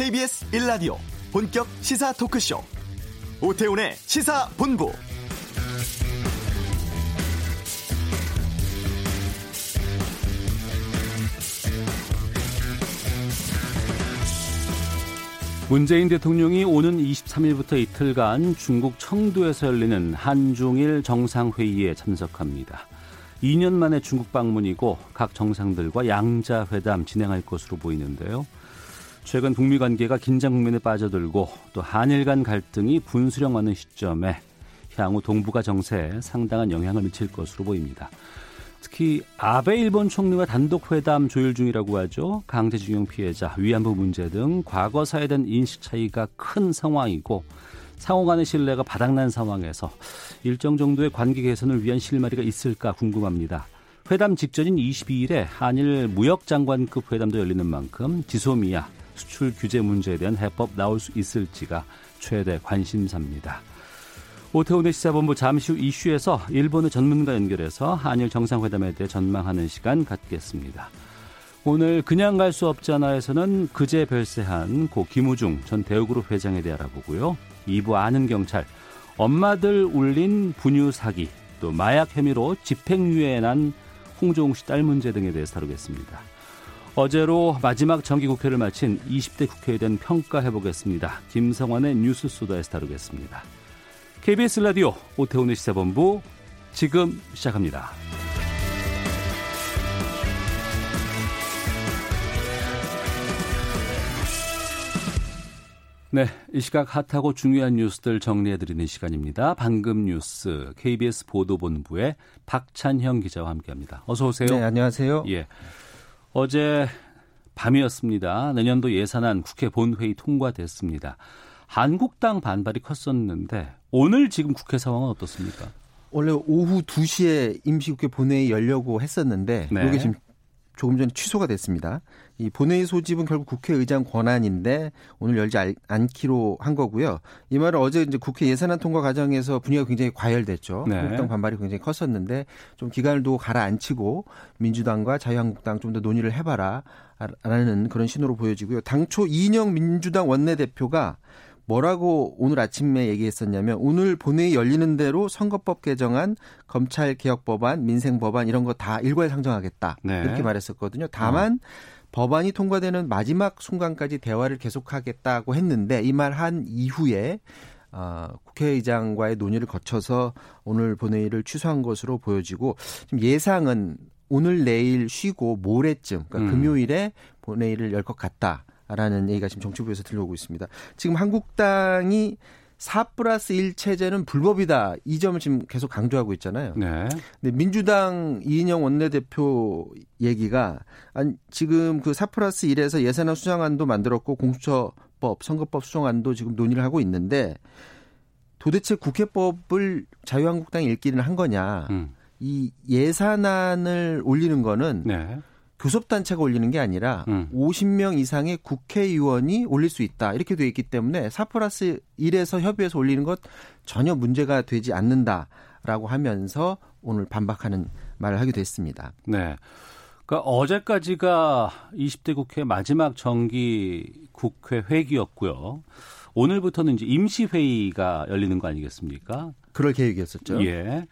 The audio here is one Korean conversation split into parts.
KBS 1라디오 본격 시사 토크쇼 오태훈의 시사본부 문재인 대통령이 오는 23일부터 이틀간 중국 청두에서 열리는 한중일 정상회의에 참석합니다. 2년 만에 중국 방문이고 각 정상들과 양자 회담 진행할 것으로 보이는데요. 최근 북미 관계가 긴장 국면에 빠져들고 또 한일 간 갈등이 분수령하는 시점에 향후 동북아 정세에 상당한 영향을 미칠 것으로 보입니다. 특히 아베 일본 총리와 단독 회담 조율 중이라고 하죠. 강제징용 피해자, 위안부 문제 등 과거사에 대한 인식 차이가 큰 상황이고 상호 간의 신뢰가 바닥난 상황에서 일정 정도의 관계 개선을 위한 실마리가 있을까 궁금합니다. 회담 직전인 22일에 한일 무역장관급 회담도 열리는 만큼 지소미아 수출 규제 문제에 대한 해법 나올 수 있을지가 최대 관심사입니다. 오태훈의 시사본부 잠시 후 이슈에서 일본의 전문가 연결해서 한일 정상회담에 대해 전망하는 시간 갖겠습니다. 오늘 그냥 갈 수 없잖아에서는 그제 별세한 고 김우중 전 대우그룹 회장에 대해 알아보고요. 2부 아는 경찰, 엄마들 울린 분유 사기, 또 마약 혐의로 집행유예에 난 홍종욱 씨 딸 문제 등에 대해서 다루겠습니다. 어제로 마지막 정기국회를 마친 20대 국회에 대한 평가해보겠습니다. 김성환의 뉴스 소다에서 다루겠습니다. KBS 라디오 오태훈의 시사본부 지금 시작합니다. 네, 이 시각 핫하고 중요한 뉴스들 정리해드리는 시간입니다. 방금 뉴스 KBS 보도본부의 박찬형 기자와 함께합니다. 어서 오세요. 네, 안녕하세요. 예, 어제 밤이었습니다. 내년도 예산안 국회 본회의 통과됐습니다. 한국당 반발이 컸었는데 오늘 지금 국회 상황은 어떻습니까? 원래 오후 2시에 임시국회 본회의 열려고 했었는데 네. 이게 지금 조금 전에 취소가 됐습니다. 이 본회의 소집은 결국 국회의장 권한인데 오늘 열지 않기로 한 거고요. 이 말은 어제 이제 국회 예산안 통과 과정에서 분위기가 굉장히 과열됐죠. 네. 한국당 반발이 굉장히 컸었는데 좀 기간을 두고 가라앉히고 민주당과 자유한국당 좀 더 논의를 해봐라 라는 그런 신호로 보여지고요. 당초 이인영 민주당 원내대표가 뭐라고 오늘 아침에 얘기했었냐면 오늘 본회의 열리는 대로 선거법 개정안, 검찰 개혁 법안, 민생 법안 이런 거 다 일괄 상정하겠다 네. 이렇게 말했었거든요. 다만 법안이 통과되는 마지막 순간까지 대화를 계속하겠다고 했는데 이 말 한 이후에 어, 국회의장과의 논의를 거쳐서 오늘 본회의를 취소한 것으로 보여지고 지금 예상은 오늘 내일 쉬고 모레쯤 그러니까 음. 금요일에 본회의를 열 것 같다. 라는 얘기가 지금 정치부에서 들려오고 있습니다. 지금 한국당이 4 플러스 1 체제는 불법이다. 이 점을 지금 계속 강조하고 있잖아요. 네. 근데 민주당 이인영 원내대표 얘기가 아니 지금 그4 플러스 1에서 예산안 수정안도 만들었고 공수처법, 선거법 수정안도 지금 논의를 하고 있는데 도대체 국회법을 자유한국당이 읽기는 한 거냐. 음. 이 예산안을 올리는 거는 네. 교섭단체가 올리는 게 아니라 음. 50명 이상의 국회의원이 올릴 수 있다. 이렇게 돼 있기 때문에 4 플러스 1에서 협의해서 올리는 것 전혀 문제가 되지 않는다라고 하면서 오늘 반박하는 말을 하게 됐습니다. 네. 그러니까 어제까지가 20대 국회 마지막 정기 국회 회기였고요. 오늘부터는 이제 임시회의가 열리는 거 아니겠습니까? 그럴 계획이었었죠. 예.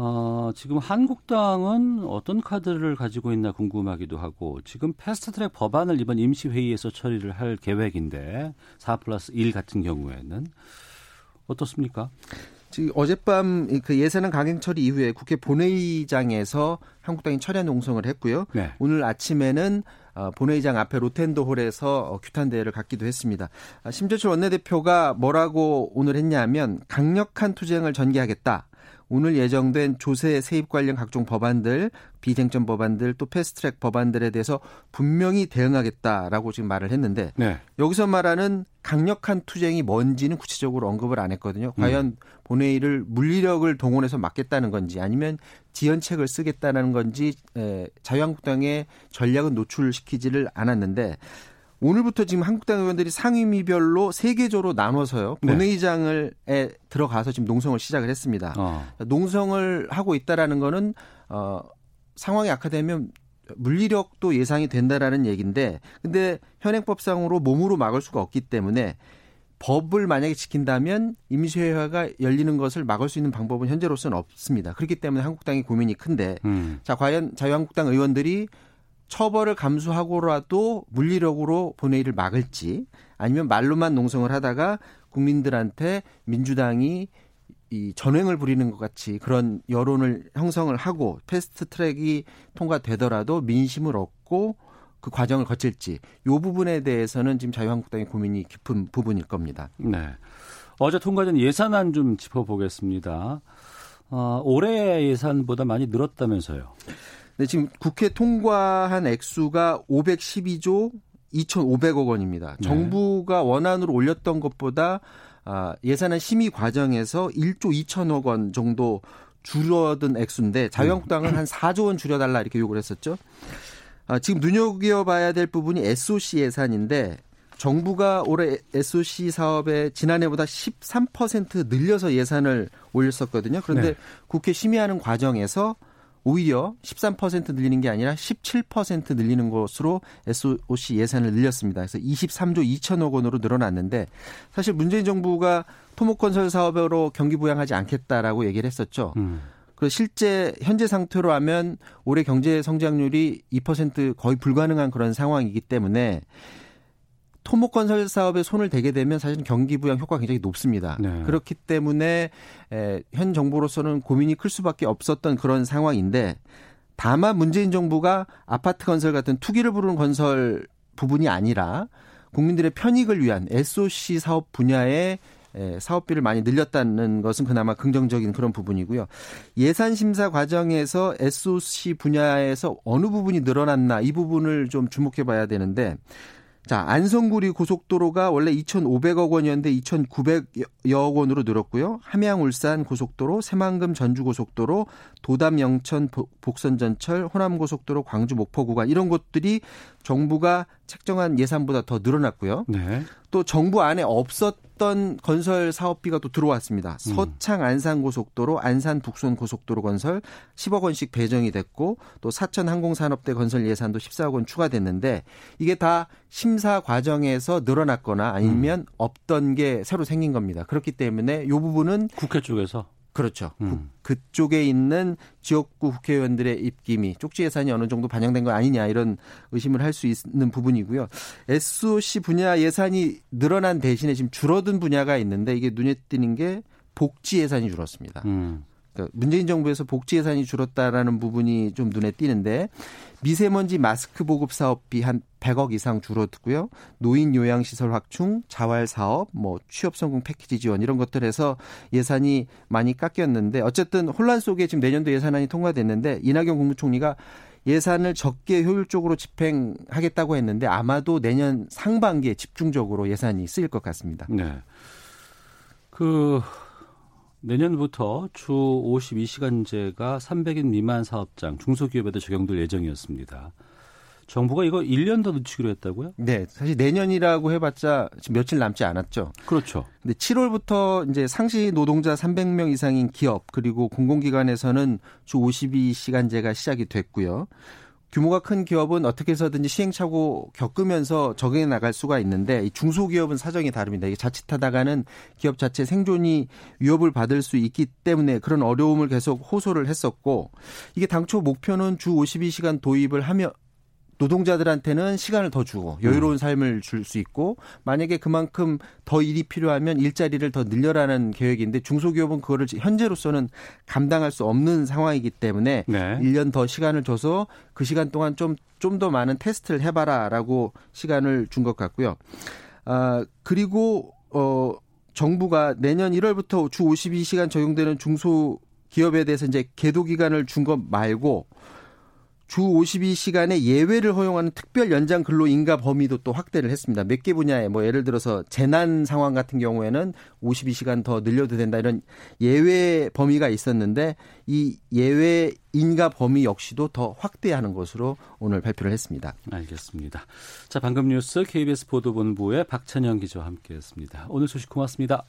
어, 지금 한국당은 어떤 카드를 가지고 있나 궁금하기도 하고 지금 패스트트랙 법안을 이번 임시회의에서 처리를 할 계획인데 4 플러스 1 같은 경우에는 어떻습니까? 지금 어젯밤 그 예산안 강행 처리 이후에 국회 본회의장에서 한국당이 철야 농성을 했고요. 네. 오늘 아침에는 어, 본회의장 앞에 로텐도 홀에서 어, 규탄 대회를 갖기도 했습니다. 아, 심재철 원내대표가 뭐라고 오늘 했냐면 강력한 투쟁을 전개하겠다. 오늘 예정된 조세 세입 관련 각종 법안들, 비쟁점 법안들, 또 패스트트랙 법안들에 대해서 분명히 대응하겠다라고 지금 말을 했는데 네. 여기서 말하는 강력한 투쟁이 뭔지는 구체적으로 언급을 안 했거든요. 과연 본회의를 물리력을 동원해서 막겠다는 건지 아니면 지연책을 쓰겠다는 건지 에, 자유한국당의 전략은 노출시키지를 않았는데 오늘부터 지금 한국당 의원들이 상임위별로 세 개조로 나눠서요. 네. 본회의장을 에 들어가서 지금 농성을 시작을 했습니다. 어. 농성을 하고 있다라는 거는 어 상황이 악화되면 물리력도 예상이 된다라는 얘기인데 근데 현행법상으로 몸으로 막을 수가 없기 때문에 법을 만약에 지킨다면 임시회가 열리는 것을 막을 수 있는 방법은 현재로서는 없습니다. 그렇기 때문에 한국당이 고민이 큰데 음. 자 과연 자유한국당 의원들이 처벌을 감수하고라도 물리력으로 본회의를 막을지 아니면 말로만 농성을 하다가 국민들한테 민주당이 이 전횡을 부리는 것 같이 그런 여론을 형성을 하고 패스트 트랙이 통과되더라도 민심을 얻고 그 과정을 거칠지 요 부분에 대해서는 지금 자유한국당의 고민이 깊은 부분일 겁니다. 네. 어제 통과된 예산안 좀 짚어보겠습니다. 어, 올해 예산보다 많이 늘었다면서요? 네, 지금 국회 통과한 액수가 512조 2,500억 원입니다. 네. 정부가 원안으로 올렸던 것보다 아, 예산안 심의 과정에서 1조 2천억 원 정도 줄어든 액수인데 자유한국당은 한 4조 원 줄여달라 이렇게 요구를 했었죠. 아, 지금 눈여겨봐야 될 부분이 SOC 예산인데 정부가 올해 SOC 사업에 지난해보다 13% 늘려서 예산을 올렸었거든요. 그런데 네. 국회 심의하는 과정에서 오히려 13% 늘리는 게 아니라 17% 늘리는 것으로 SOC 예산을 늘렸습니다. 그래서 23조 2천억 원으로 늘어났는데 사실 문재인 정부가 토목건설 사업으로 경기 부양하지 않겠다라고 얘기를 했었죠. 음. 그 실제 현재 상태로 하면 올해 경제 성장률이 2% 거의 불가능한 그런 상황이기 때문에 토목 건설 사업에 손을 대게 되면 사실 경기 부양 효과가 굉장히 높습니다. 네. 그렇기 때문에 에, 현 정부로서는 고민이 클 수밖에 없었던 그런 상황인데 다만 문재인 정부가 아파트 건설 같은 투기를 부르는 건설 부분이 아니라 국민들의 편익을 위한 SOC 사업 분야에 예, 사업비를 많이 늘렸다는 것은 그나마 긍정적인 그런 부분이고요. 예산 심사 과정에서 SOC 분야에서 어느 부분이 늘어났나 이 부분을 좀 주목해 봐야 되는데 자, 안성구리 고속도로가 원래 2,500억 원이었는데 2,900여 원으로 늘었고요. 함양 울산 고속도로, 새만금 전주 고속도로, 도담 영천 복선 전철, 호남 고속도로, 광주 목포 구간 이런 것들이 정부가 책정한 예산보다 더 늘어났고요. 네. 또 정부 안에 없었던 건설 사업비가 또 들어왔습니다. 음. 서창 안산 고속도로, 안산 북손 고속도로 건설 10억 원씩 배정이 됐고 또 사천 항공산업대 건설 예산도 14억 원 추가됐는데 이게 다 심사 과정에서 늘어났거나 아니면 음. 없던 게 새로 생긴 겁니다. 그렇기 때문에 이 부분은 국회 쪽에서 그렇죠. 음. 그, 그쪽에 있는 지역구 국회의원들의 입김이 쪽지 예산이 어느 정도 반영된 거 아니냐 이런 의심을 할 수 있는 부분이고요. SOC 분야 예산이 늘어난 대신에 지금 줄어든 분야가 있는데 이게 눈에 띄는 게 복지 예산이 줄었습니다. 음. 그러니까 문재인 정부에서 복지 예산이 줄었다라는 부분이 좀 눈에 띄는데 미세먼지 마스크 보급 사업비 한 100억 이상 줄어들고요. 노인 요양 시설 확충, 자활 사업, 뭐 취업 성공 패키지 지원 이런 것들에서 예산이 많이 깎였는데 어쨌든 혼란 속에 지금 내년도 예산안이 통과됐는데 이낙연 국무총리가 예산을 적게 효율적으로 집행하겠다고 했는데 아마도 내년 상반기에 집중적으로 예산이 쓰일 것 같습니다. 네. 그 내년부터 주 52시간제가 300인 미만 사업장, 중소기업에도 적용될 예정이었습니다. 정부가 이거 1년 더 늦추기로 했다고요? 네. 사실 내년이라고 해봤자 지금 며칠 남지 않았죠. 그렇죠. 근데 7월부터 이제 상시 노동자 300명 이상인 기업 그리고 공공기관에서는 주 52시간제가 시작이 됐고요. 규모가 큰 기업은 어떻게 해서든지 시행착오 겪으면서 적용해 나갈 수가 있는데 이 중소기업은 사정이 다릅니다. 이게 자칫하다가는 기업 자체 생존이 위협을 받을 수 있기 때문에 그런 어려움을 계속 호소를 했었고 이게 당초 목표는 주 52시간 도입을 하며 노동자들한테는 시간을 더 주고 여유로운 음. 삶을 줄 수 있고 만약에 그만큼 더 일이 필요하면 일자리를 더 늘려라는 계획인데 중소기업은 그거를 현재로서는 감당할 수 없는 상황이기 때문에 네. 1년 더 시간을 줘서 그 시간 동안 좀 좀 더 많은 테스트를 해봐라라고 시간을 준 것 같고요. 아 그리고 어 정부가 내년 1월부터 주 52시간 적용되는 중소 기업에 대해서 이제 계도 기간을 준 것 말고 주 52시간의 예외를 허용하는 특별 연장 근로 인가 범위도 또 확대를 했습니다. 몇 개 분야에 뭐 예를 들어서 재난 상황 같은 경우에는 52시간 더 늘려도 된다 이런 예외 범위가 있었는데 이 예외 인가 범위 역시도 더 확대하는 것으로 오늘 발표를 했습니다. 알겠습니다. 자, 방금 뉴스 KBS 보도본부의 박찬영 기자와 함께 했습니다. 오늘 소식 고맙습니다.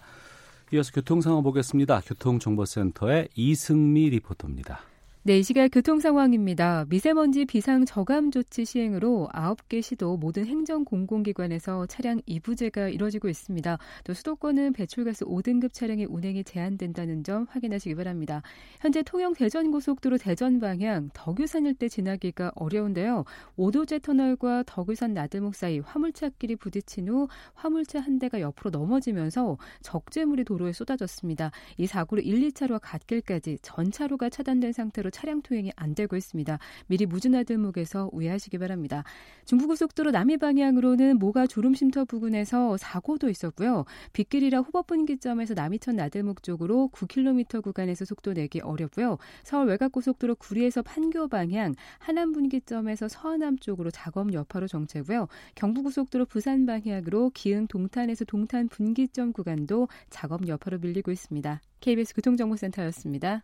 이어서 교통 상황 보겠습니다. 교통정보센터의 이승미 리포터입니다. 네, 이 시각 교통 상황입니다. 미세먼지 비상 저감 조치 시행으로 9개 시도 모든 행정 공공기관에서 차량 이부제가 이뤄지고 있습니다. 또 수도권은 배출가스 5등급 차량의 운행이 제한된다는 점 확인하시기 바랍니다. 현재 통영 대전 고속도로 대전 방향 덕유산 일대 지나기가 어려운데요. 오도제 터널과 덕유산 나들목 사이 화물차끼리 부딪힌 후 화물차 한 대가 옆으로 넘어지면서 적재물이 도로에 쏟아졌습니다. 이 사고로 1, 2차로와 갓길까지 전차로가 차단된 상태로 차량 통행이 안 되고 있습니다. 미리 무진나들목에서 우회하시기 바랍니다. 중부고속도로 남이 방향으로는 모가 졸음쉼터 부근에서 사고도 있었고요. 빗길이라 후법분기점에서 남이천 나들목 쪽으로 9km 구간에서 속도 내기 어렵고요. 서울 외곽고속도로 구리에서 판교 방향 하남 분기점에서 서하남 쪽으로 작업 여파로 정체고요. 경부고속도로 부산 방향으로 기흥 동탄에서 동탄 분기점 구간도 작업 여파로 밀리고 있습니다. KBS 교통정보센터였습니다.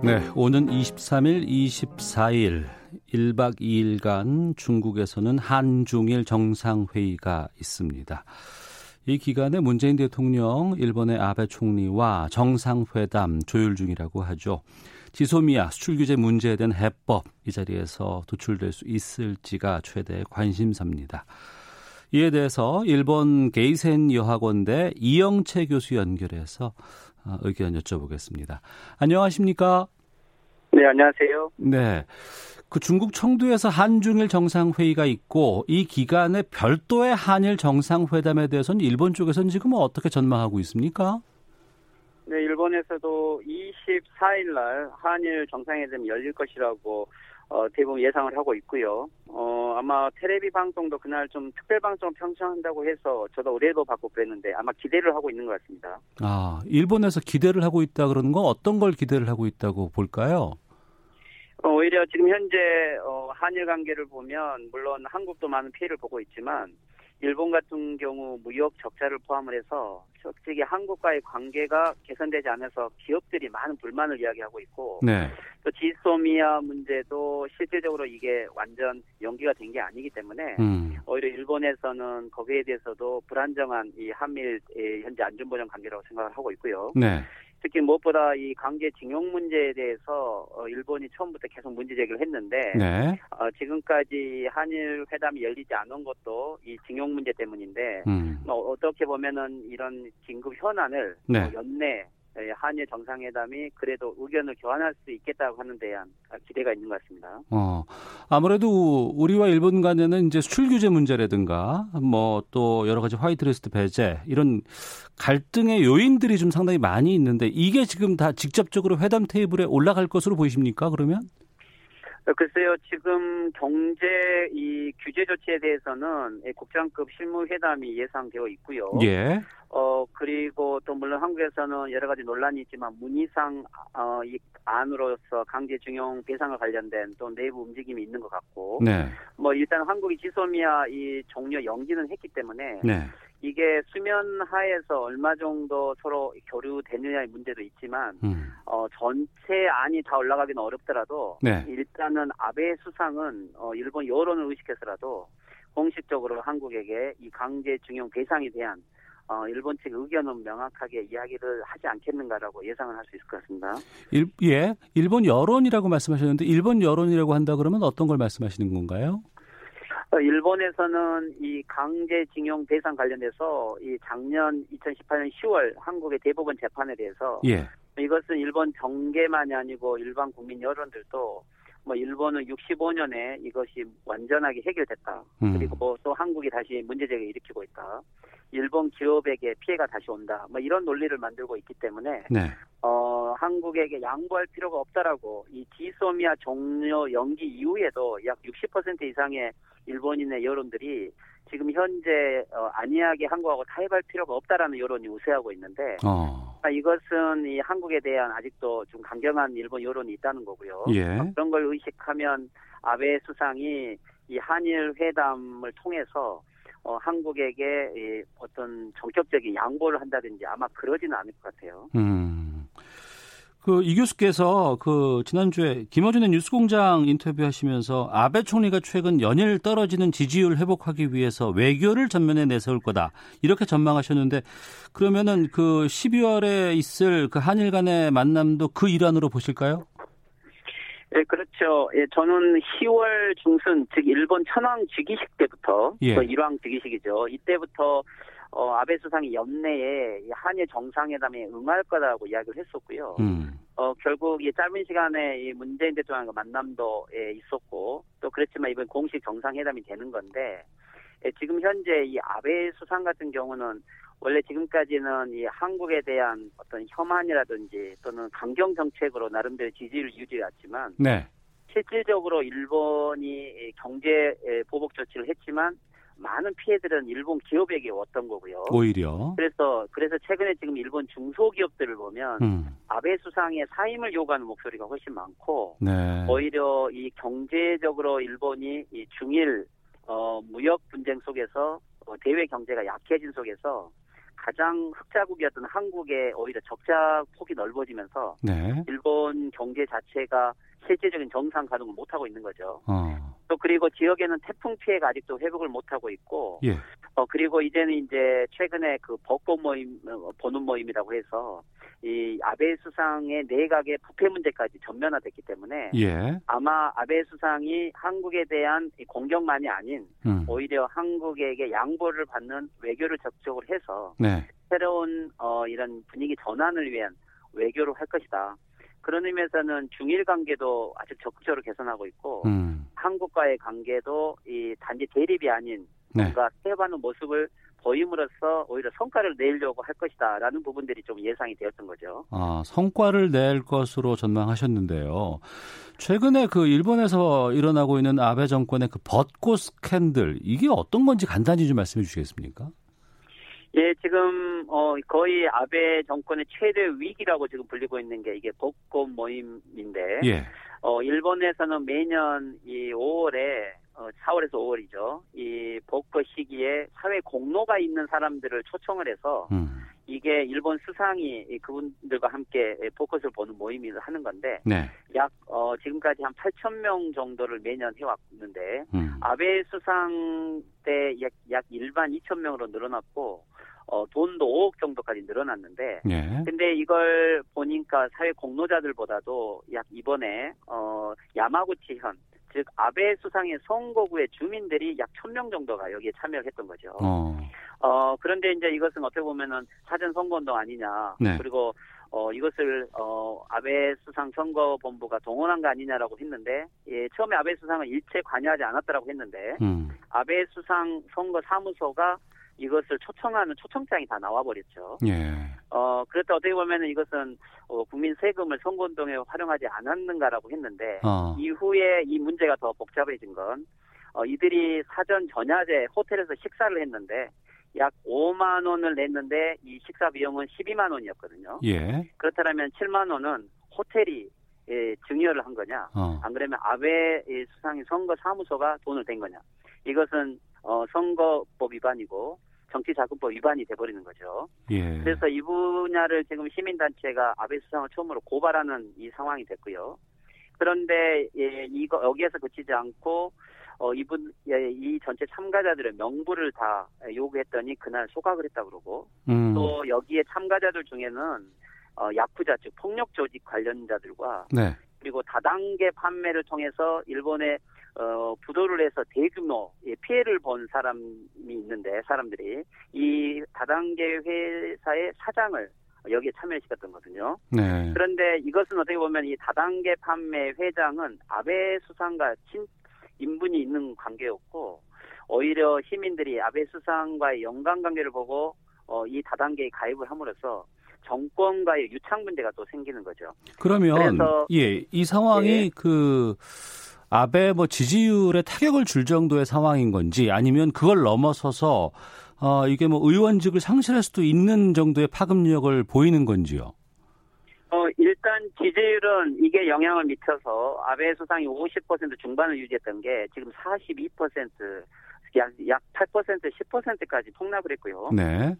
네, 오는 23일, 24일 1박 2일간 중국에서는 한중일 정상회의가 있습니다. 이 기간에 문재인 대통령, 일본의 아베 총리와 정상회담 조율 중이라고 하죠. 지소미아 수출 규제 문제에 대한 해법 이 자리에서 도출될 수 있을지가 최대 관심사입니다. 이에 대해서 일본 게이센 여학원대 이영채 교수 연결해서 어, 의견 여쭤보겠습니다. 안녕하십니까? 네, 안녕하세요. 네. 그 중국 청두에서 한중일 정상회의가 있고 이 기간에 별도의 한일 정상회담에 대해서는 일본 쪽에서는 지금 어떻게 전망하고 있습니까? 네, 일본에서도 24일 날 한일 정상회담이 열릴 것이라고 어, 대부분 예상을 하고 있고요. 어, 아마 테레비 방송도 그날 좀 특별 방송 평창한다고 해서 저도 의뢰도 받고 그랬는데 아마 기대를 하고 있는 것 같습니다. 아, 일본에서 기대를 하고 있다 그러는 건 어떤 걸 기대를 하고 있다고 볼까요? 어, 오히려 지금 현재 어, 한일 관계를 보면 물론 한국도 많은 피해를 보고 있지만 일본 같은 경우 무역 적자를 포함을 해서 솔직히 한국과의 관계가 개선되지 않아서 기업들이 많은 불만을 이야기하고 있고 네. 또 지소미아 문제도 실질적으로 이게 완전 연기가 된 게 아니기 때문에 음. 오히려 일본에서는 거기에 대해서도 불안정한 이 한미일 현재 안전보장 관계라고 생각을 하고 있고요. 네. 특히 무엇보다 이 강제 징용 문제에 대해서 어, 일본이 처음부터 계속 문제 제기를 했는데 네. 어, 지금까지 한일 회담이 열리지 않은 것도 이 징용 문제 때문인데 음. 뭐 어떻게 보면은 이런 긴급 현안을 네. 어, 연내 예, 한일 정상회담이 그래도 의견을 교환할 수 있겠다고 하는 대한 기대가 있는 것 같습니다. 어, 아무래도 우리와 일본 간에는 이제 수출 규제 문제라든가 뭐 또 여러 가지 화이트리스트 배제 이런 갈등의 요인들이 좀 상당히 많이 있는데 이게 지금 다 직접적으로 회담 테이블에 올라갈 것으로 보이십니까? 그러면? 어, 글쎄요, 지금 경제 이 규제 조치에 대해서는 국장급 실무회담이 예상되어 있고요. 예. 어 그리고 또 물론 한국에서는 여러 가지 논란이 있지만 문희상 어, 이 안으로서 강제징용 배상을 관련된 또 내부 움직임이 있는 것 같고 네. 뭐 일단 한국이 지소미아 이 종료 연기는 했기 때문에 네. 이게 수면 하에서 얼마 정도 서로 교류되느냐의 문제도 있지만 음. 어 전체 안이 다 올라가기는 어렵더라도 네. 일단은 아베 수상은 어 일본 여론을 의식해서라도 공식적으로 한국에게 이 강제징용 배상에 대한 어, 일본 측 의견은 명확하게 이야기를 하지 않겠는가라고 예상을 할 수 있을 것 같습니다. 일, 예. 일본 여론이라고 말씀하셨는데 일본 여론이라고 한다 그러면 어떤 걸 말씀하시는 건가요? 어, 일본에서는 이 강제징용 배상 관련해서 이 작년 2018년 10월 한국의 대법원 재판에 대해서 예. 이것은 일본 정계만이 아니고 일반 국민 여론들도 뭐 일본은 65년에 이것이 완전하게 해결됐다. 음. 그리고 또 한국이 다시 문제제기를 일으키고 있다. 일본 기업에게 피해가 다시 온다. 뭐 이런 논리를 만들고 있기 때문에 네. 어, 한국에게 양보할 필요가 없다라고 이 지소미아 종료 연기 이후에도 약 60% 이상의 일본인의 여론들이 지금 현재 어, 안이하게 한국하고 타협할 필요가 없다라는 여론이 우세하고 있는데 어. 아, 이것은 이 한국에 대한 아직도 좀 강경한 일본 여론이 있다는 거고요. 예. 어, 그런 걸 의식하면 아베 수상이 이 한일 회담을 통해서 어, 한국에게 이 어떤 정격적인 양보를 한다든지 아마 그러지는 않을 것 같아요. 음. 그 이 교수께서 그 지난주에 김어준의 뉴스공장 인터뷰하시면서 아베 총리가 최근 연일 떨어지는 지지율 회복하기 위해서 외교를 전면에 내세울 거다 이렇게 전망하셨는데 그러면은 그 12월에 있을 그 한일 간의 만남도 그 일환으로 보실까요? 예, 그렇죠. 예, 저는 10월 중순, 즉 일본 천황 즉위식 때부터, 예. 그 일왕 즉위식이죠. 이때부터 어, 아베 수상이 연내에 이 한일 정상회담에 응할 거라고 이야기를 했었고요. 음. 어, 결국 이 짧은 시간에 이 문재인 대통령과 만남도 예, 있었고, 또 그렇지만 이번 공식 정상회담이 되는 건데, 예, 지금 현재 이 아베 수상 같은 경우는 원래 지금까지는 이 한국에 대한 어떤 혐한이라든지 또는 강경 정책으로 나름대로 지지를 유지해왔지만, 네. 실질적으로 일본이 경제 보복 조치를 했지만 많은 피해들은 일본 기업에게 왔던 거고요. 오히려. 그래서 그래서 최근에 지금 일본 중소기업들을 보면 음. 아베 수상의 사임을 요구하는 목소리가 훨씬 많고 네. 오히려 이 경제적으로 일본이 이 중일 어, 무역 분쟁 속에서 어, 대외 경제가 약해진 속에서 가장 흑자국이었던 한국의 오히려 적자 폭이 넓어지면서 네. 일본 경제 자체가 실질적인 정상 가동을 못하고 있는 거죠. 어. 또 그리고 지역에는 태풍 피해가 아직도 회복을 못하고 있고, 예. 어 그리고 이제는 이제 최근에 그 벚꽃 모임 어, 보는 모임이라고 해서 이 아베 수상의 내각의 부패 문제까지 전면화됐기 때문에 예. 아마 아베 수상이 한국에 대한 이 공격만이 아닌 음. 오히려 한국에게 양보를 받는 외교를 적극적으로 해서 네. 새로운 어 이런 분위기 전환을 위한 외교를 할 것이다. 그런 의미에서는 중일 관계도 아주 적극적으로 개선하고 있고 음. 한국과의 관계도 이 단지 대립이 아닌 네. 뭔가 태업하는 모습을 보임으로써 오히려 성과를 내려고 할 것이다라는 부분들이 좀 예상이 되었던 거죠. 아, 성과를 낼 것으로 전망하셨는데요. 최근에 그 일본에서 일어나고 있는 아베 정권의 그 벚꽃 스캔들 이게 어떤 건지 간단히 좀 말씀해 주시겠습니까? 예, 지금 어 거의 아베 정권의 최대 위기라고 지금 불리고 있는 게 이게 벚꽃 모임인데 예. 어 일본에서는 매년 이 5월에 어 4월에서 5월이죠. 이 벚꽃 시기에 사회 공로가 있는 사람들을 초청을 해서 음. 이게 일본 수상이 이 그분들과 함께 벚꽃을 보는 모임을 하는 건데 네. 약 어 지금까지 한 8천 명 정도를 매년 해왔는데 음. 아베 수상 때약약 일반 2천 명으로 늘어났고 어 돈도 5억 정도까지 늘어났는데 예. 근데 이걸 보니까 사회 공로자들보다도 약 이번에 어 야마구치 현 즉 아베 수상의 선거구의 주민들이 약 1000명 정도가 여기에 참여를 했던 거죠. 어. 어 그런데 이제 이것은 어떻게 보면은 사전 선거운동 아니냐. 네. 그리고 어 이것을 어 아베 수상 선거 본부가 동원한 거 아니냐라고 했는데 예 처음에 아베 수상은 일체 관여하지 않았다라고 했는데 음. 아베 수상 선거 사무소가 이것을 초청하는 초청장이 다 나와버렸죠. 예. 어, 그렇다 어떻게 보면 은 이것은 어, 국민 세금을 선거운동에 활용하지 않았는가라고 했는데 어. 이후에 이 문제가 더 복잡해진 건 어, 이들이 사전 전야제 호텔에서 식사를 했는데 약 5만 원을 냈는데 이 식사 비용은 12만 원이었거든요. 예. 그렇다면 7만 원은 호텔이 예, 증여를 한 거냐? 어. 안 그러면 아베 이 수상이 선거 사무소가 돈을 댄 거냐? 이것은 어, 선거법 위반이고 정치자금법 위반이 돼버리는 거죠. 예. 그래서 이 분야를 지금 시민단체가 아베 수상을 처음으로 고발하는 이 상황이 됐고요. 그런데 예, 이거 여기에서 그치지 않고 어, 이분 예, 이 전체 참가자들의 명부를 다 요구했더니 그날 소각을 했다 그러고 음. 또 여기에 참가자들 중에는 어, 야쿠자 즉 폭력 조직 관련자들과 네. 그리고 다단계 판매를 통해서 일본에 어, 부도를 해서 대규모 예, 피해를 본 사람이 있는데 사람들이 이 다단계 회사의 사장을 여기에 참여시켰던 거거든요. 네. 그런데 이것은 어떻게 보면 이 다단계 판매 회장은 아베 수상과 친 인분이 있는 관계였고 오히려 시민들이 아베 수상과의 연관 관계를 보고 어, 이 다단계에 가입을 함으로써 정권과의 유착 문제가 또 생기는 거죠. 그러면 그래서- 예, 이 상황이 예. 그 아베 뭐 지지율에 타격을 줄 정도의 상황인 건지 아니면 그걸 넘어서서 어, 이게 뭐 의원직을 상실할 수도 있는 정도의 파급력을 보이는 건지요? 어, 일단 지지율은 이게 영향을 미쳐서 아베 수상이 50% 중반을 유지했던 게 지금 42%, 약, 약 8%, 10%까지 폭락을 했고요. 네.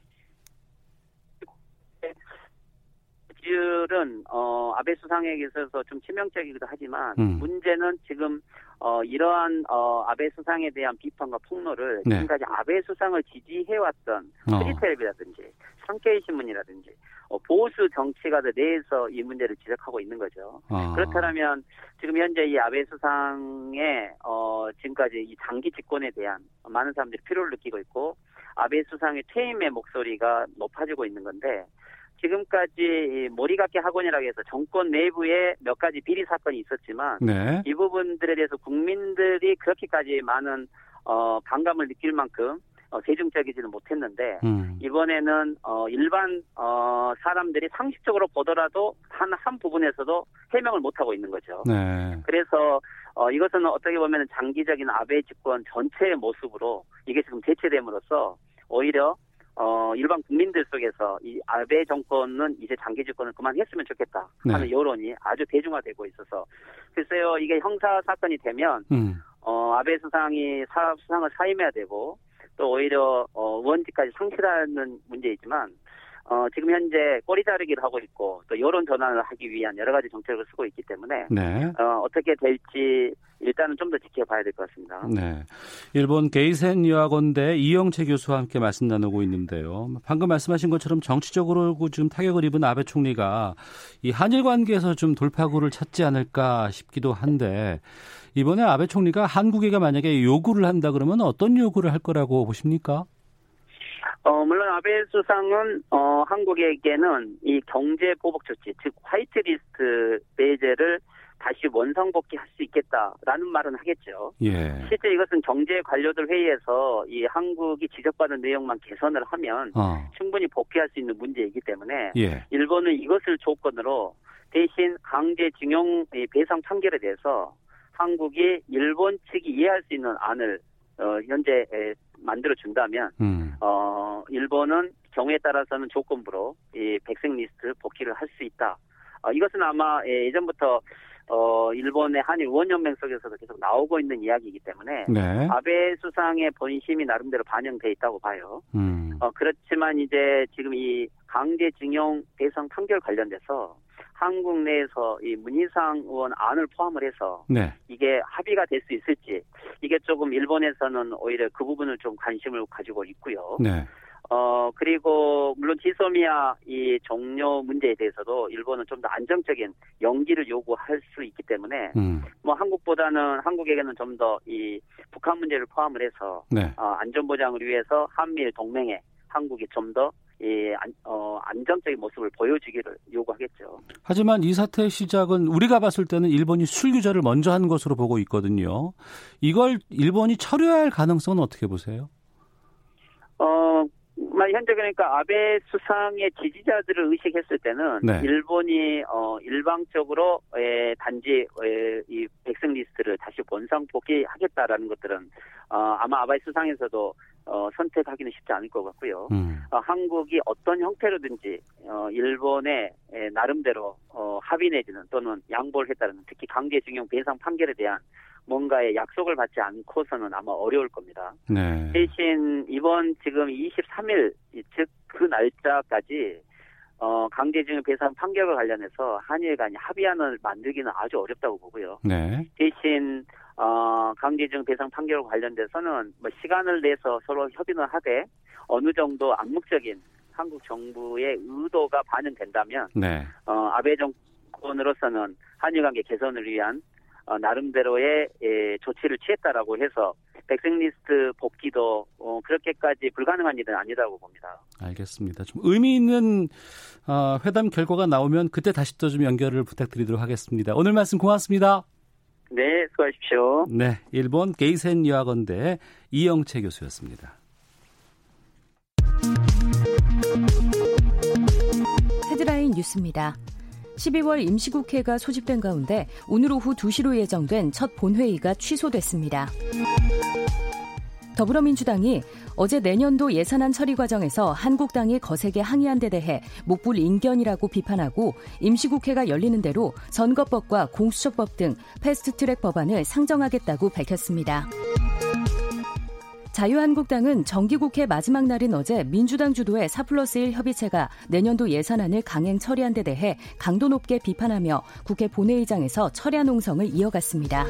지지율은 어, 아베 수상에게 있어서 좀 치명적이기도 하지만 음. 문제는 지금 어, 이러한 어, 아베 수상에 대한 비판과 폭로를 네. 지금까지 아베 수상을 지지해왔던 어. 프리텔레비라든지 상케이 신문이라든지 어, 보수 정치가들 내에서 이 문제를 지적하고 있는 거죠. 아. 그렇다면 지금 현재 이 아베 수상의 어, 지금까지 이 장기 집권에 대한 많은 사람들이 필요를 느끼고 있고 아베 수상의 퇴임의 목소리가 높아지고 있는 건데 지금까지 이 머리각계 학원이라고 해서 정권 내부에 몇 가지 비리 사건이 있었지만 네. 이 부분들에 대해서 국민들이 그렇게까지 많은 어, 반감을 느낄 만큼 어, 대중적이지는 못했는데 음. 이번에는 어, 일반 어, 사람들이 상식적으로 보더라도 한 한 부분에서도 해명을 못 하고 있는 거죠. 네. 그래서 어, 이것은 어떻게 보면 장기적인 아베 집권 전체의 모습으로 이게 지금 대체됨으로써 오히려 어, 일반 국민들 속에서 이 아베 정권은 이제 장기 집권을 그만했으면 좋겠다 하는 네. 여론이 아주 대중화되고 있어서 글쎄요 이게 형사 사건이 되면 음. 어, 아베 수상이 사, 수상을 사임해야 되고 또 오히려 어, 의원직까지 상실하는 문제이지만 어, 지금 현재 꼬리 자르기를 하고 있고 또 여론 전환을 하기 위한 여러 가지 정책을 쓰고 있기 때문에 네. 어, 어떻게 될지 일단은 좀 더 지켜봐야 될 것 같습니다. 네. 일본 게이센 유학원대 이영채 교수와 함께 말씀 나누고 있는데요. 방금 말씀하신 것처럼 정치적으로 지금 타격을 입은 아베 총리가 이 한일 관계에서 좀 돌파구를 찾지 않을까 싶기도 한데 이번에 아베 총리가 한국에게 만약에 요구를 한다 그러면 어떤 요구를 할 거라고 보십니까? 어, 물론 아베 수상은 어, 한국에게는 이 경제 보복 조치, 즉 화이트리스트 배제를 다시 원상 복귀할 수 있겠다라는 말은 하겠죠. 예. 실제 이것은 경제 관료들 회의에서 이 한국이 지적받은 내용만 개선을 하면 어. 충분히 복귀할 수 있는 문제이기 때문에 예. 일본은 이것을 조건으로 대신 강제징용 배상 판결에 대해서 한국이 일본 측이 이해할 수 있는 안을 어, 현재 에, 만들어 준다면 음. 어, 일본은 경우에 따라서는 조건부로 이 백색 리스트 복귀를 할 수 있다. 어, 이것은 아마 예, 예전부터 어, 일본의 한일 의원연맹 속에서도 계속 나오고 있는 이야기이기 때문에 네. 아베 수상의 본심이 나름대로 반영돼 있다고 봐요. 음. 어, 그렇지만 이제 지금 이 강제징용 배상 판결 관련돼서 한국 내에서 이 문희상 의원 안을 포함을 해서 네. 이게 합의가 될 수 있을지 이게 조금 일본에서는 오히려 그 부분을 좀 관심을 가지고 있고요. 네. 어 그리고 물론 지소미아 이 종료 문제에 대해서도 일본은 좀 더 안정적인 연기를 요구할 수 있기 때문에 음. 뭐 한국보다는 한국에게는 좀 더 이 북한 문제를 포함을 해서 네. 어, 안전 보장을 위해서 한미일 동맹에 한국이 좀 더 이 안, 어, 안정적인 모습을 보여주기를 요구하겠죠. 하지만 이 사태의 시작은 우리가 봤을 때는 일본이 술규제를 먼저 한 것으로 보고 있거든요. 이걸 일본이 철회할 할 가능성은 어떻게 보세요? 어, 만 현재 그러니까 아베 수상의 지지자들을 의식했을 때는 네. 일본이 어 일방적으로 에, 단지 에, 이 백성 리스트를 다시 원상 복귀하겠다라는 것들은 어 아마 아베 수상에서도 어 선택하기는 쉽지 않을 것 같고요. 음. 어, 한국이 어떤 형태로든지 어 일본의 에, 나름대로 어 합의 내지는 또는 양보를 했다는 특히 강제징용 배상 판결에 대한 뭔가의 약속을 받지 않고서는 아마 어려울 겁니다. 네. 대신 이번 지금 23일 즉 그 날짜까지 어 강제징용 배상 판결과 관련해서 한일 간이 합의안을 만들기는 아주 어렵다고 보고요. 네. 대신 어 강제징용 배상 판결과 관련돼서는 뭐 시간을 내서 서로 협의는 하되 어느 정도 암묵적인 한국 정부의 의도가 반영된다면 네. 어 아베 정권으로서는 한일 관계 개선을 위한 어, 나름대로의 예, 조치를 취했다라고 해서 백색리스트 복귀도 어, 그렇게까지 불가능한 일은 아니라고 봅니다. 알겠습니다. 좀 의미 있는 어, 회담 결과가 나오면 그때 다시 또 좀 연결을 부탁드리도록 하겠습니다. 오늘 말씀 고맙습니다. 네, 수고하십시오. 네, 일본 게이센 유학원대 이영채 교수였습니다. 헤드라인 뉴스입니다. 12월 임시국회가 소집된 가운데 오늘 오후 2시로 예정된 첫 본회의가 취소됐습니다. 더불어민주당이 어제 내년도 예산안 처리 과정에서 한국당이 거세게 항의한 데 대해 목불 인견이라고 비판하고 임시국회가 열리는 대로 선거법과 공수처법 등 패스트트랙 법안을 상정하겠다고 밝혔습니다. 자유한국당은 정기국회 마지막 날인 어제 민주당 주도의 4 플러스 1 협의체가 내년도 예산안을 강행 처리한 데 대해 강도 높게 비판하며 국회 본회의장에서 철야 농성을 이어갔습니다.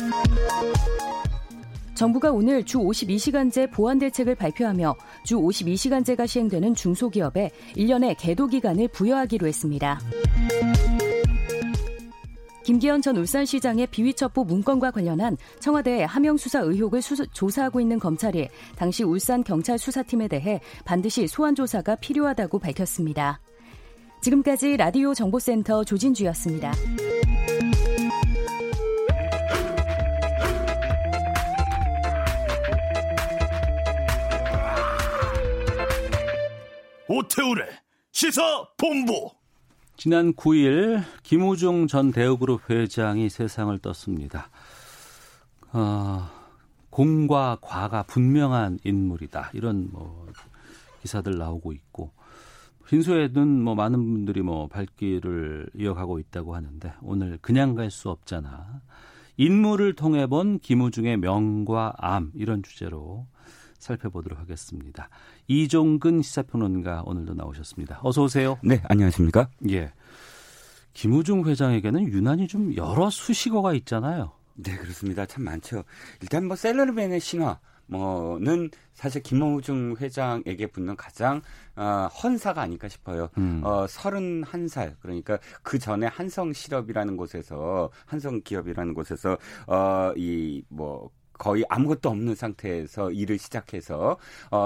정부가 오늘 주 52시간제 보완 대책을 발표하며 주 52시간제가 시행되는 중소기업에 1년의 계도 기간을 부여하기로 했습니다. 김기현 전 울산시장의 비위첩보 문건과 관련한 청와대 하명 수사 의혹을 수, 조사하고 있는 검찰이 당시 울산 경찰 수사팀에 대해 반드시 소환 조사가 필요하다고 밝혔습니다. 지금까지 라디오 정보센터 조진주였습니다. 오태우래 시사 본부 지난 9일 김우중 전 대우그룹 회장이 세상을 떴습니다. 어, 공과 과가 분명한 인물이다. 이런 뭐 기사들 나오고 있고 흰수에는 뭐 많은 분들이 뭐 발길을 이어가고 있다고 하는데 오늘 그냥 갈 수 없잖아. 인물을 통해 본 김우중의 명과 암 이런 주제로 살펴보도록 하겠습니다. 이종근 시사평론가 오늘도 나오셨습니다. 어서 오세요. 네, 안녕하십니까? 예. 김우중 회장에게는 유난히 좀 여러 수식어가 있잖아요. 네, 그렇습니다. 참 많죠. 일단 뭐 셀러리맨의 신화 뭐는 사실 김우중 회장에게 붙는 가장 어, 헌사가 아닐까 싶어요. 음. 어, 31살 그러니까 그 전에 한성 실업이라는 곳에서 한성 기업이라는 곳에서 어, 이 뭐 거의 아무것도 없는 상태에서 일을 시작해서 어,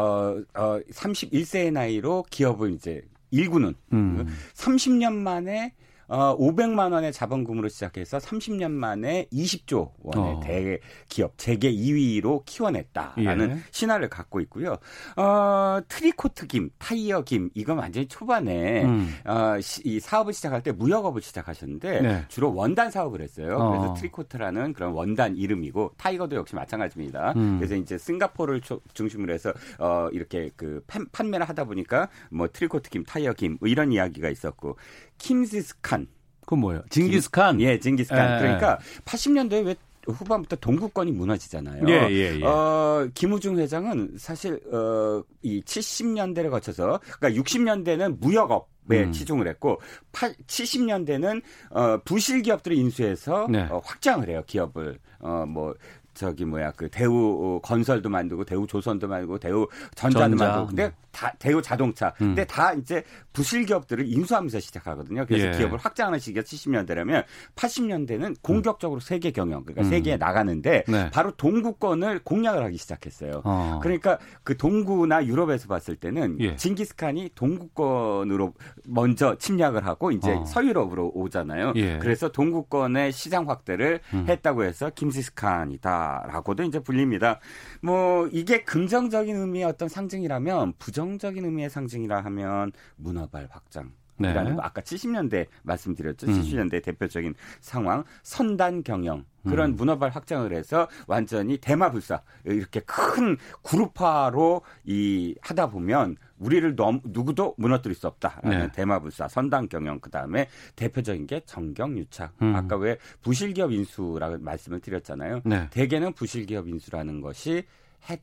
어 31세의 나이로 기업을 이제 일구는 음. 30년 만에 어, 500만 원의 자본금으로 시작해서 30년 만에 20조 원의 어. 대기업 재계 2위로 키워냈다라는 예. 신화를 갖고 있고요. 어, 트리코트 김, 타이거 김 이건 완전히 초반에 음. 어, 시, 이 사업을 시작할 때 무역업을 시작하셨는데 네. 주로 원단 사업을 했어요. 어. 그래서 트리코트라는 그런 원단 이름이고 타이거도 역시 마찬가지입니다. 음. 그래서 이제 싱가포르를 중심으로 해서 어, 이렇게 그 판매를 하다 보니까 뭐 트리코트 김, 타이거 김 뭐 이런 이야기가 있었고 킴기스칸. 그건 뭐예요? 징기스칸? 예, 징기스칸. 에. 그러니까 80년대에 왜 후반부터 동구권이 무너지잖아요. 예, 예, 예. 어, 김우중 회장은 사실 어, 이 70년대를 거쳐서 그러니까 60년대는 무역업 에 음. 치중을 했고 8, 70년대는 어, 부실 기업들을 인수해서 네. 어, 확장을 해요 기업을 어 뭐 저기 뭐야 그 대우 건설도 만들고 대우 조선도 만들고 대우 전자도 전자. 만들고 근데 다 대우 자동차 음. 근데 다 이제 부실 기업들을 인수하면서 시작하거든요. 그래서 예. 기업을 확장하는 시기가 70년대라면 80년대는 공격적으로 세계 경영 그러니까 음. 세계에 나가는데 네. 바로 동구권을 공략을 하기 시작했어요. 어. 그러니까 그 동구나 유럽에서 봤을 때는 예. 징기스칸이 동구권으로 먼저 침략을 하고 이제 어. 서유럽으로 오잖아요. 예. 그래서 동구권의 시장 확대를 음. 했다고 해서 김지스칸이다라고도 이제 불립니다. 뭐 이게 긍정적인 의미의 어떤 상징이라면 부정 적인 의미의 상징이라 하면 문어발 확장 이라는 네. 거 아까 70년대 말씀드렸죠. 음. 70년대 대표적인 상황 선단 경영 그런 음. 문어발 확장을 해서 완전히 대마불사 이렇게 큰 그룹화로 이 하다 보면 우리를 너무 누구도 무너뜨릴 수 없다라는 네. 대마불사 선단 경영 그다음에 대표적인 게 정경유착 음. 아까 왜 부실기업 인수라고 말씀을 드렸잖아요. 네. 대개는 부실기업 인수라는 것이 혜,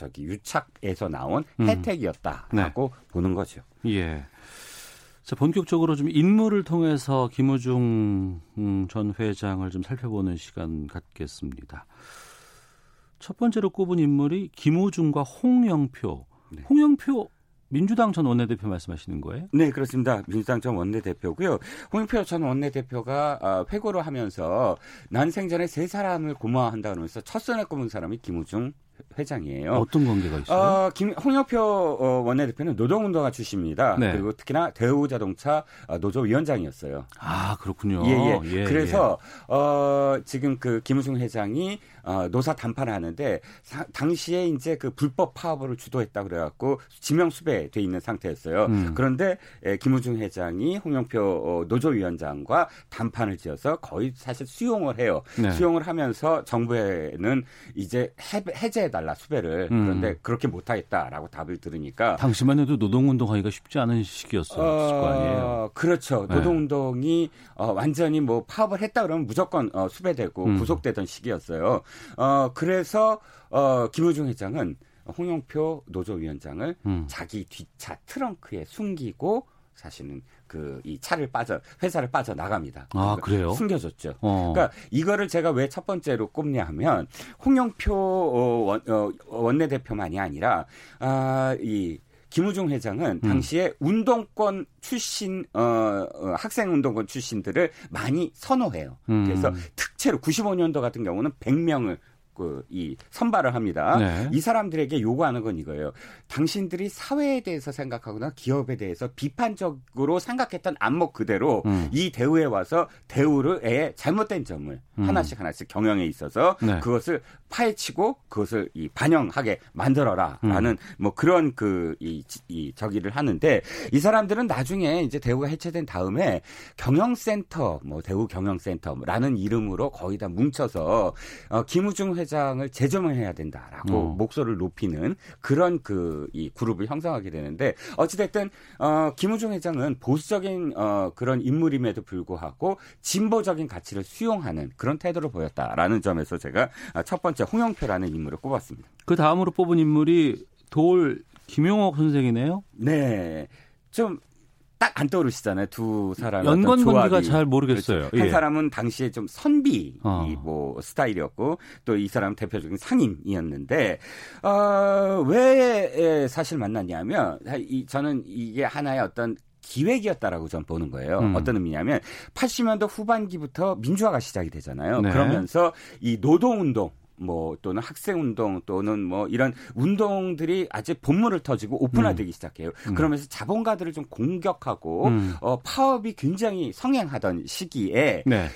저기 유착에서 나온 음. 혜택이었다라고 네. 보는 거죠. 예. 자, 본격적으로 좀 인물을 통해서 김우중 음, 전 회장을 좀 살펴보는 시간 갖겠습니다. 첫 번째로 꼽은 인물이 김우중과 홍영표. 네. 홍영표 민주당 전 원내대표 말씀하시는 거예요? 네, 그렇습니다. 민주당 전 원내대표고요. 홍영표 전 원내대표가 어, 회고를 하면서 난 생전에 세 사람을 고마워한다 그러면서 첫 손에 꼽은 사람이 김우중 회장이에요. 어떤 관계가 있어요? 어, 김, 홍영표 어, 원내대표는 노동운동가 출신입니다. 네. 그리고 특히나 대우자동차 어, 노조위원장이었어요. 아 그렇군요. 예, 예. 예 그래서 예. 어, 지금 그 김우중 회장이 어, 노사 담판을 하는데 사, 당시에 이제 그 불법 파업을 주도했다 그래갖고 지명 수배돼 있는 상태였어요. 음. 그런데 에, 김우중 회장이 홍영표 어, 노조위원장과 담판을 지어서 거의 사실 수용을 해요. 네. 수용을 하면서 정부에는 이제 해, 제 해달라 수배를 음. 그런데 그렇게 못하겠다라고 답을 들으니까 당시만 해도 노동운동하기가 쉽지 않은 시기였을 어, 거 아니에요. 그렇죠. 네. 노동운동이 어, 완전히 뭐 파업을 했다 그러면 무조건 어, 수배되고 음. 구속되던 시기였어요. 어, 그래서 어, 김우중 회장은 홍영표 노조위원장을 음. 자기 뒷차 트렁크에 숨기고 사실은 그 이 차를 빠져 회사를 빠져 나갑니다. 아 그러니까 그래요? 숨겨줬죠. 어. 그러니까 이거를 제가 왜 첫 번째로 꼽냐 하면 홍영표 어, 원, 어, 원내 대표만이 아니라 아이 김우중 회장은 음. 당시에 운동권 출신 어, 어, 학생 운동권 출신들을 많이 선호해요. 음. 그래서 특채로 95년도 같은 경우는 100명을 그 이 선발을 합니다. 네. 이 사람들에게 요구하는 건 이거예요. 당신들이 사회에 대해서 생각하거나 기업에 대해서 비판적으로 생각했던 안목 그대로 음. 이 대우에 와서 대우를 잘못된 점을 음. 하나씩 하나씩 경영에 있어서 네. 그것을 파헤치고 그것을 이 반영하게 만들어라라는 음. 뭐 그런 그이 이 저기를 하는데 이 사람들은 나중에 이제 대우가 해체된 다음에 경영센터 뭐 대우 경영센터라는 이름으로 거의 다 뭉쳐서 어, 김우중 회장 을 재점을 해야 된다라고 어. 목소리를 높이는 그런 그 이 그룹을 형성하게 되는데 어찌됐든 어, 김우중 회장은 보수적인 어, 그런 인물임에도 불구하고 진보적인 가치를 수용하는 그런 태도를 보였다라는 점에서 제가 첫 번째 홍영표라는 인물을 꼽았습니다. 그 다음으로 뽑은 인물이 돌 김용옥 선생이네요. 네. 좀 딱 안 떠오르시잖아요. 두 사람 연관 관계가 잘 모르겠어요. 그렇죠. 한 예. 사람은 당시에 좀 선비 어. 뭐 스타일이었고 또 이 사람은 대표적인 상인이었는데 어, 왜 사실 만났냐면 이, 저는 이게 하나의 어떤 기획이었다라고 저는 보는 거예요. 음. 어떤 의미냐면 80년대 후반기부터 민주화가 시작이 되잖아요. 네. 그러면서 이 노동운동 뭐 또는 학생 운동 또는 뭐 이런 운동들이 아주 본물을 터지고 오픈화되기 음. 시작해요. 음. 그러면서 자본가들을 좀 공격하고 음. 어 파업이 굉장히 성행하던 시기에 네.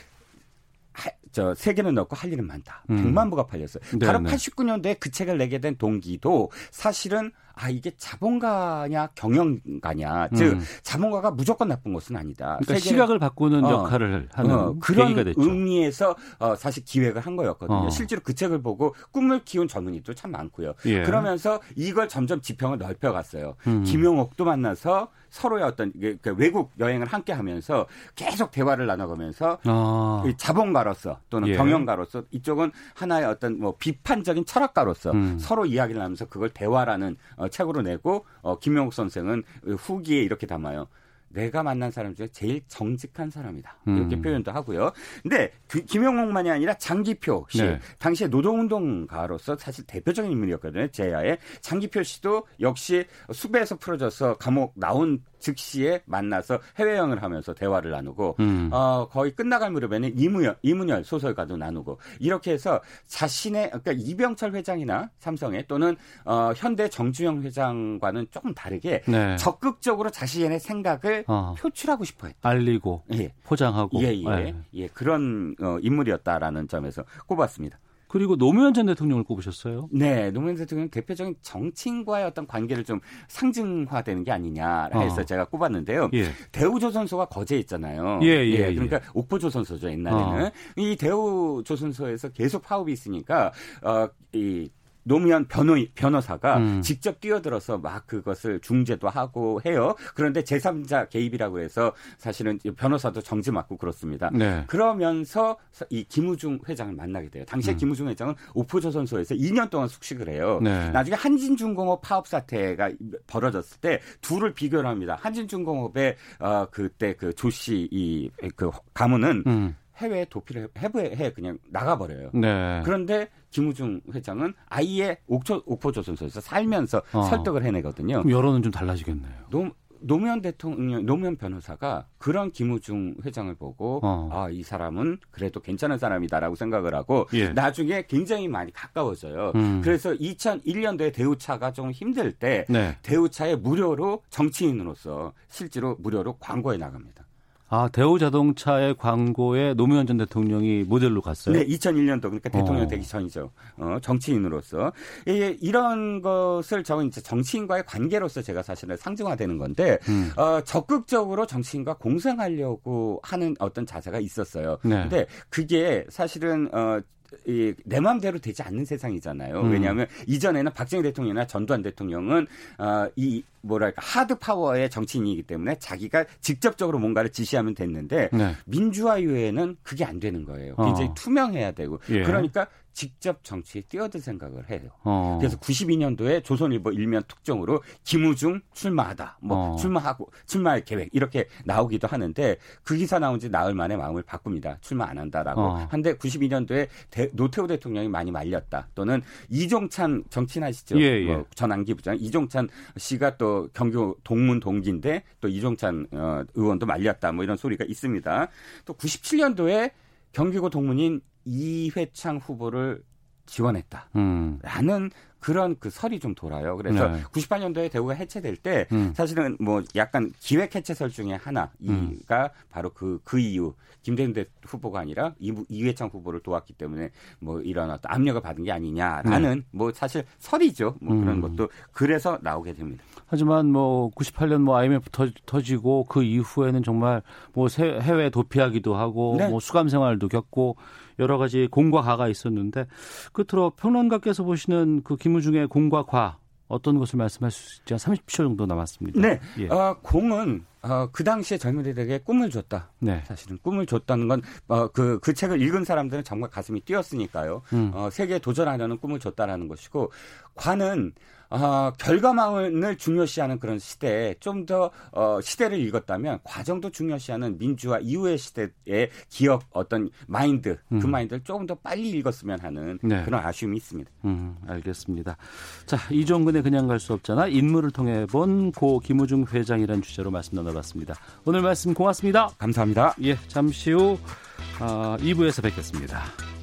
하, 저 세계는 넣고 할 일은 많다. 음. 100만 부가 팔렸어요. 네네. 바로 89년도에 그 책을 내게 된 동기도 사실은 아 이게 자본가냐 경영가냐 음. 즉 자본가가 무조건 나쁜 것은 아니다. 그러니까 시각을 바꾸는 어, 역할을 하는 어, 그런 의미에서 어, 사실 기획을 한 거였거든요. 어. 실제로 그 책을 보고 꿈을 키운 젊은이도 참 많고요. 예. 그러면서 이걸 점점 지평을 넓혀갔어요. 음. 김용옥도 만나서 서로의 어떤 외국 여행을 함께 하면서 계속 대화를 나눠가면서 아. 자본가로서 또는 예. 경영가로서 이쪽은 하나의 어떤 뭐 비판적인 철학가로서 음. 서로 이야기를 하면서 그걸 대화라는 어, 책으로 내고 어, 김영욱 선생은 후기에 이렇게 담아요. 내가 만난 사람 중에 제일 정직한 사람이다. 이렇게 음. 표현도 하고요. 근데 그 김영옥만이 아니라 장기표 씨, 네. 당시에 노동운동가로서 사실 대표적인 인물이었거든요. 제야의 장기표 씨도 역시 수배에서 풀어져서 감옥 나온 즉시에 만나서 해외여행을 하면서 대화를 나누고 음. 어, 거의 끝나갈 무렵에는 이문열, 이문열 소설가도 나누고 이렇게 해서 자신의 그러니까 이병철 회장이나 삼성의 또는 어, 현대 정주영 회장과는 조금 다르게 네. 적극적으로 자신의 생각을 어. 표출하고 싶어했다. 알리고 예. 포장하고 예, 예, 네. 예. 그런 어, 인물이었다라는 점에서 꼽았습니다. 그리고 노무현 전 대통령을 꼽으셨어요. 네, 노무현 대통령 대표적인 정치인과의 어떤 관계를 좀 상징화되는 게 아니냐 해서 어. 제가 꼽았는데요. 예. 대우조선소가 거제에 있잖아요. 예, 예, 예 그러니까 예. 옥포조선소죠 옛날에는 어. 이 대우조선소에서 계속 파업이 있으니까 어, 이 노무현 변호, 변호사가 음. 직접 뛰어들어서 막 그것을 중재도 하고 해요. 그런데 제3자 개입이라고 해서 사실은 변호사도 정지 맞고 그렇습니다. 네. 그러면서 이 김우중 회장을 만나게 돼요. 당시에 음. 김우중 회장은 오포조선소에서 2년 동안 숙식을 해요. 네. 나중에 한진중공업 파업 사태가 벌어졌을 때 둘을 비교를 합니다. 한진중공업의 어, 그때 그 조씨 이 그 가문은 음. 해외에 도피를 해부해 그냥 나가버려요. 네. 그런데 김우중 회장은 아예 옥포, 옥포조선소에서 살면서 어. 설득을 해내거든요. 여론은 좀 달라지겠네요. 너무 노무현 대통령, 노무현 변호사가 그런 김우중 회장을 보고 어. 아, 이 사람은 그래도 괜찮은 사람이다라고 생각을 하고 예. 나중에 굉장히 많이 가까워져요. 음. 그래서 2001년도에 대우차가 좀 힘들 때 네. 대우차에 무료로 정치인으로서 실제로 무료로 광고에 나갑니다. 아, 대우 자동차의 광고에 노무현 전 대통령이 모델로 갔어요? 네, 2001년도 그러니까 대통령 어. 되기 전이죠. 어, 정치인으로서. 예, 이런 것을 저는 이제 정치인과의 관계로서 제가 사실은 상징화되는 건데 음. 어, 적극적으로 정치인과 공생하려고 하는 어떤 자세가 있었어요. 네. 근데 그게 사실은 어 이, 내 마음대로 되지 않는 세상이잖아요. 음. 왜냐하면 이전에는 박정희 대통령이나 전두환 대통령은 어, 이 뭐랄까 하드 파워의 정치인이기 때문에 자기가 직접적으로 뭔가를 지시하면 됐는데 네. 민주화 이후에는 그게 안 되는 거예요. 굉장히 어. 투명해야 되고 예. 그러니까 직접 정치에 뛰어들 생각을 해요. 어. 그래서 92년도에 조선일보 일면 특종으로 김우중 출마하다. 뭐 어. 출마하고 출마할 계획 이렇게 나오기도 하는데 그 기사 나온 지 나흘 만에 마음을 바꿉니다. 출마 안 한다라고. 어. 한데 92년도에 대, 노태우 대통령이 많이 말렸다. 또는 이종찬 정치인 아시죠? 예, 예. 뭐 전환기 부장 이종찬 씨가 또 경교 동문 동기인데 또 이종찬 어, 의원도 말렸다. 뭐 이런 소리가 있습니다. 또 97년도에 경기고 동문인 이회창 후보를 지원했다. 음. 라는 그런 그 설이 좀 돌아요. 그래서 네. 98년도에 대우가 해체될 때 음. 사실은 뭐 약간 기획 해체설 중에 하나가 음. 바로 그, 그 이유 김대중 후보가 아니라 이, 이회창 후보를 도왔기 때문에 뭐 이런 어떤 압력을 받은 게 아니냐라는 네. 뭐 사실 설이죠. 뭐 그런 음. 것도 그래서 나오게 됩니다. 하지만 뭐 98년 뭐 IMF 터, 지고 그 이후에는 정말 뭐 해외 도피하기도 하고 네. 뭐 수감 생활도 겪고 여러 가지 공과 가가 있었는데 끝으로 평론가께서 보시는 그 김우중의 공과 과 어떤 것을 말씀할 수 있지? 한 30초 정도 남았습니다. 네. 예. 어, 공은 어, 그 당시에 젊은이들에게 꿈을 줬다. 네. 사실은 꿈을 줬다는 건, 어, 그, 그 책을 읽은 사람들은 정말 가슴이 뛰었으니까요. 음. 어, 세계에 도전하려는 꿈을 줬다라는 것이고, 과는 어, 결과만을 중요시하는 그런 시대에 좀더 어, 시대를 읽었다면 과정도 중요시하는 민주화 이후의 시대의 기억 어떤 마인드 그 음. 그 마인드를 조금 더 빨리 읽었으면 하는 네. 그런 아쉬움이 있습니다. 음, 알겠습니다. 자 이종근의 그냥 갈 수 없잖아 인물을 통해 본 고 김우중 회장이라는 주제로 말씀 나눠봤습니다. 오늘 말씀 고맙습니다. 감사합니다. 예, 잠시 후 어, 2부에서 뵙겠습니다.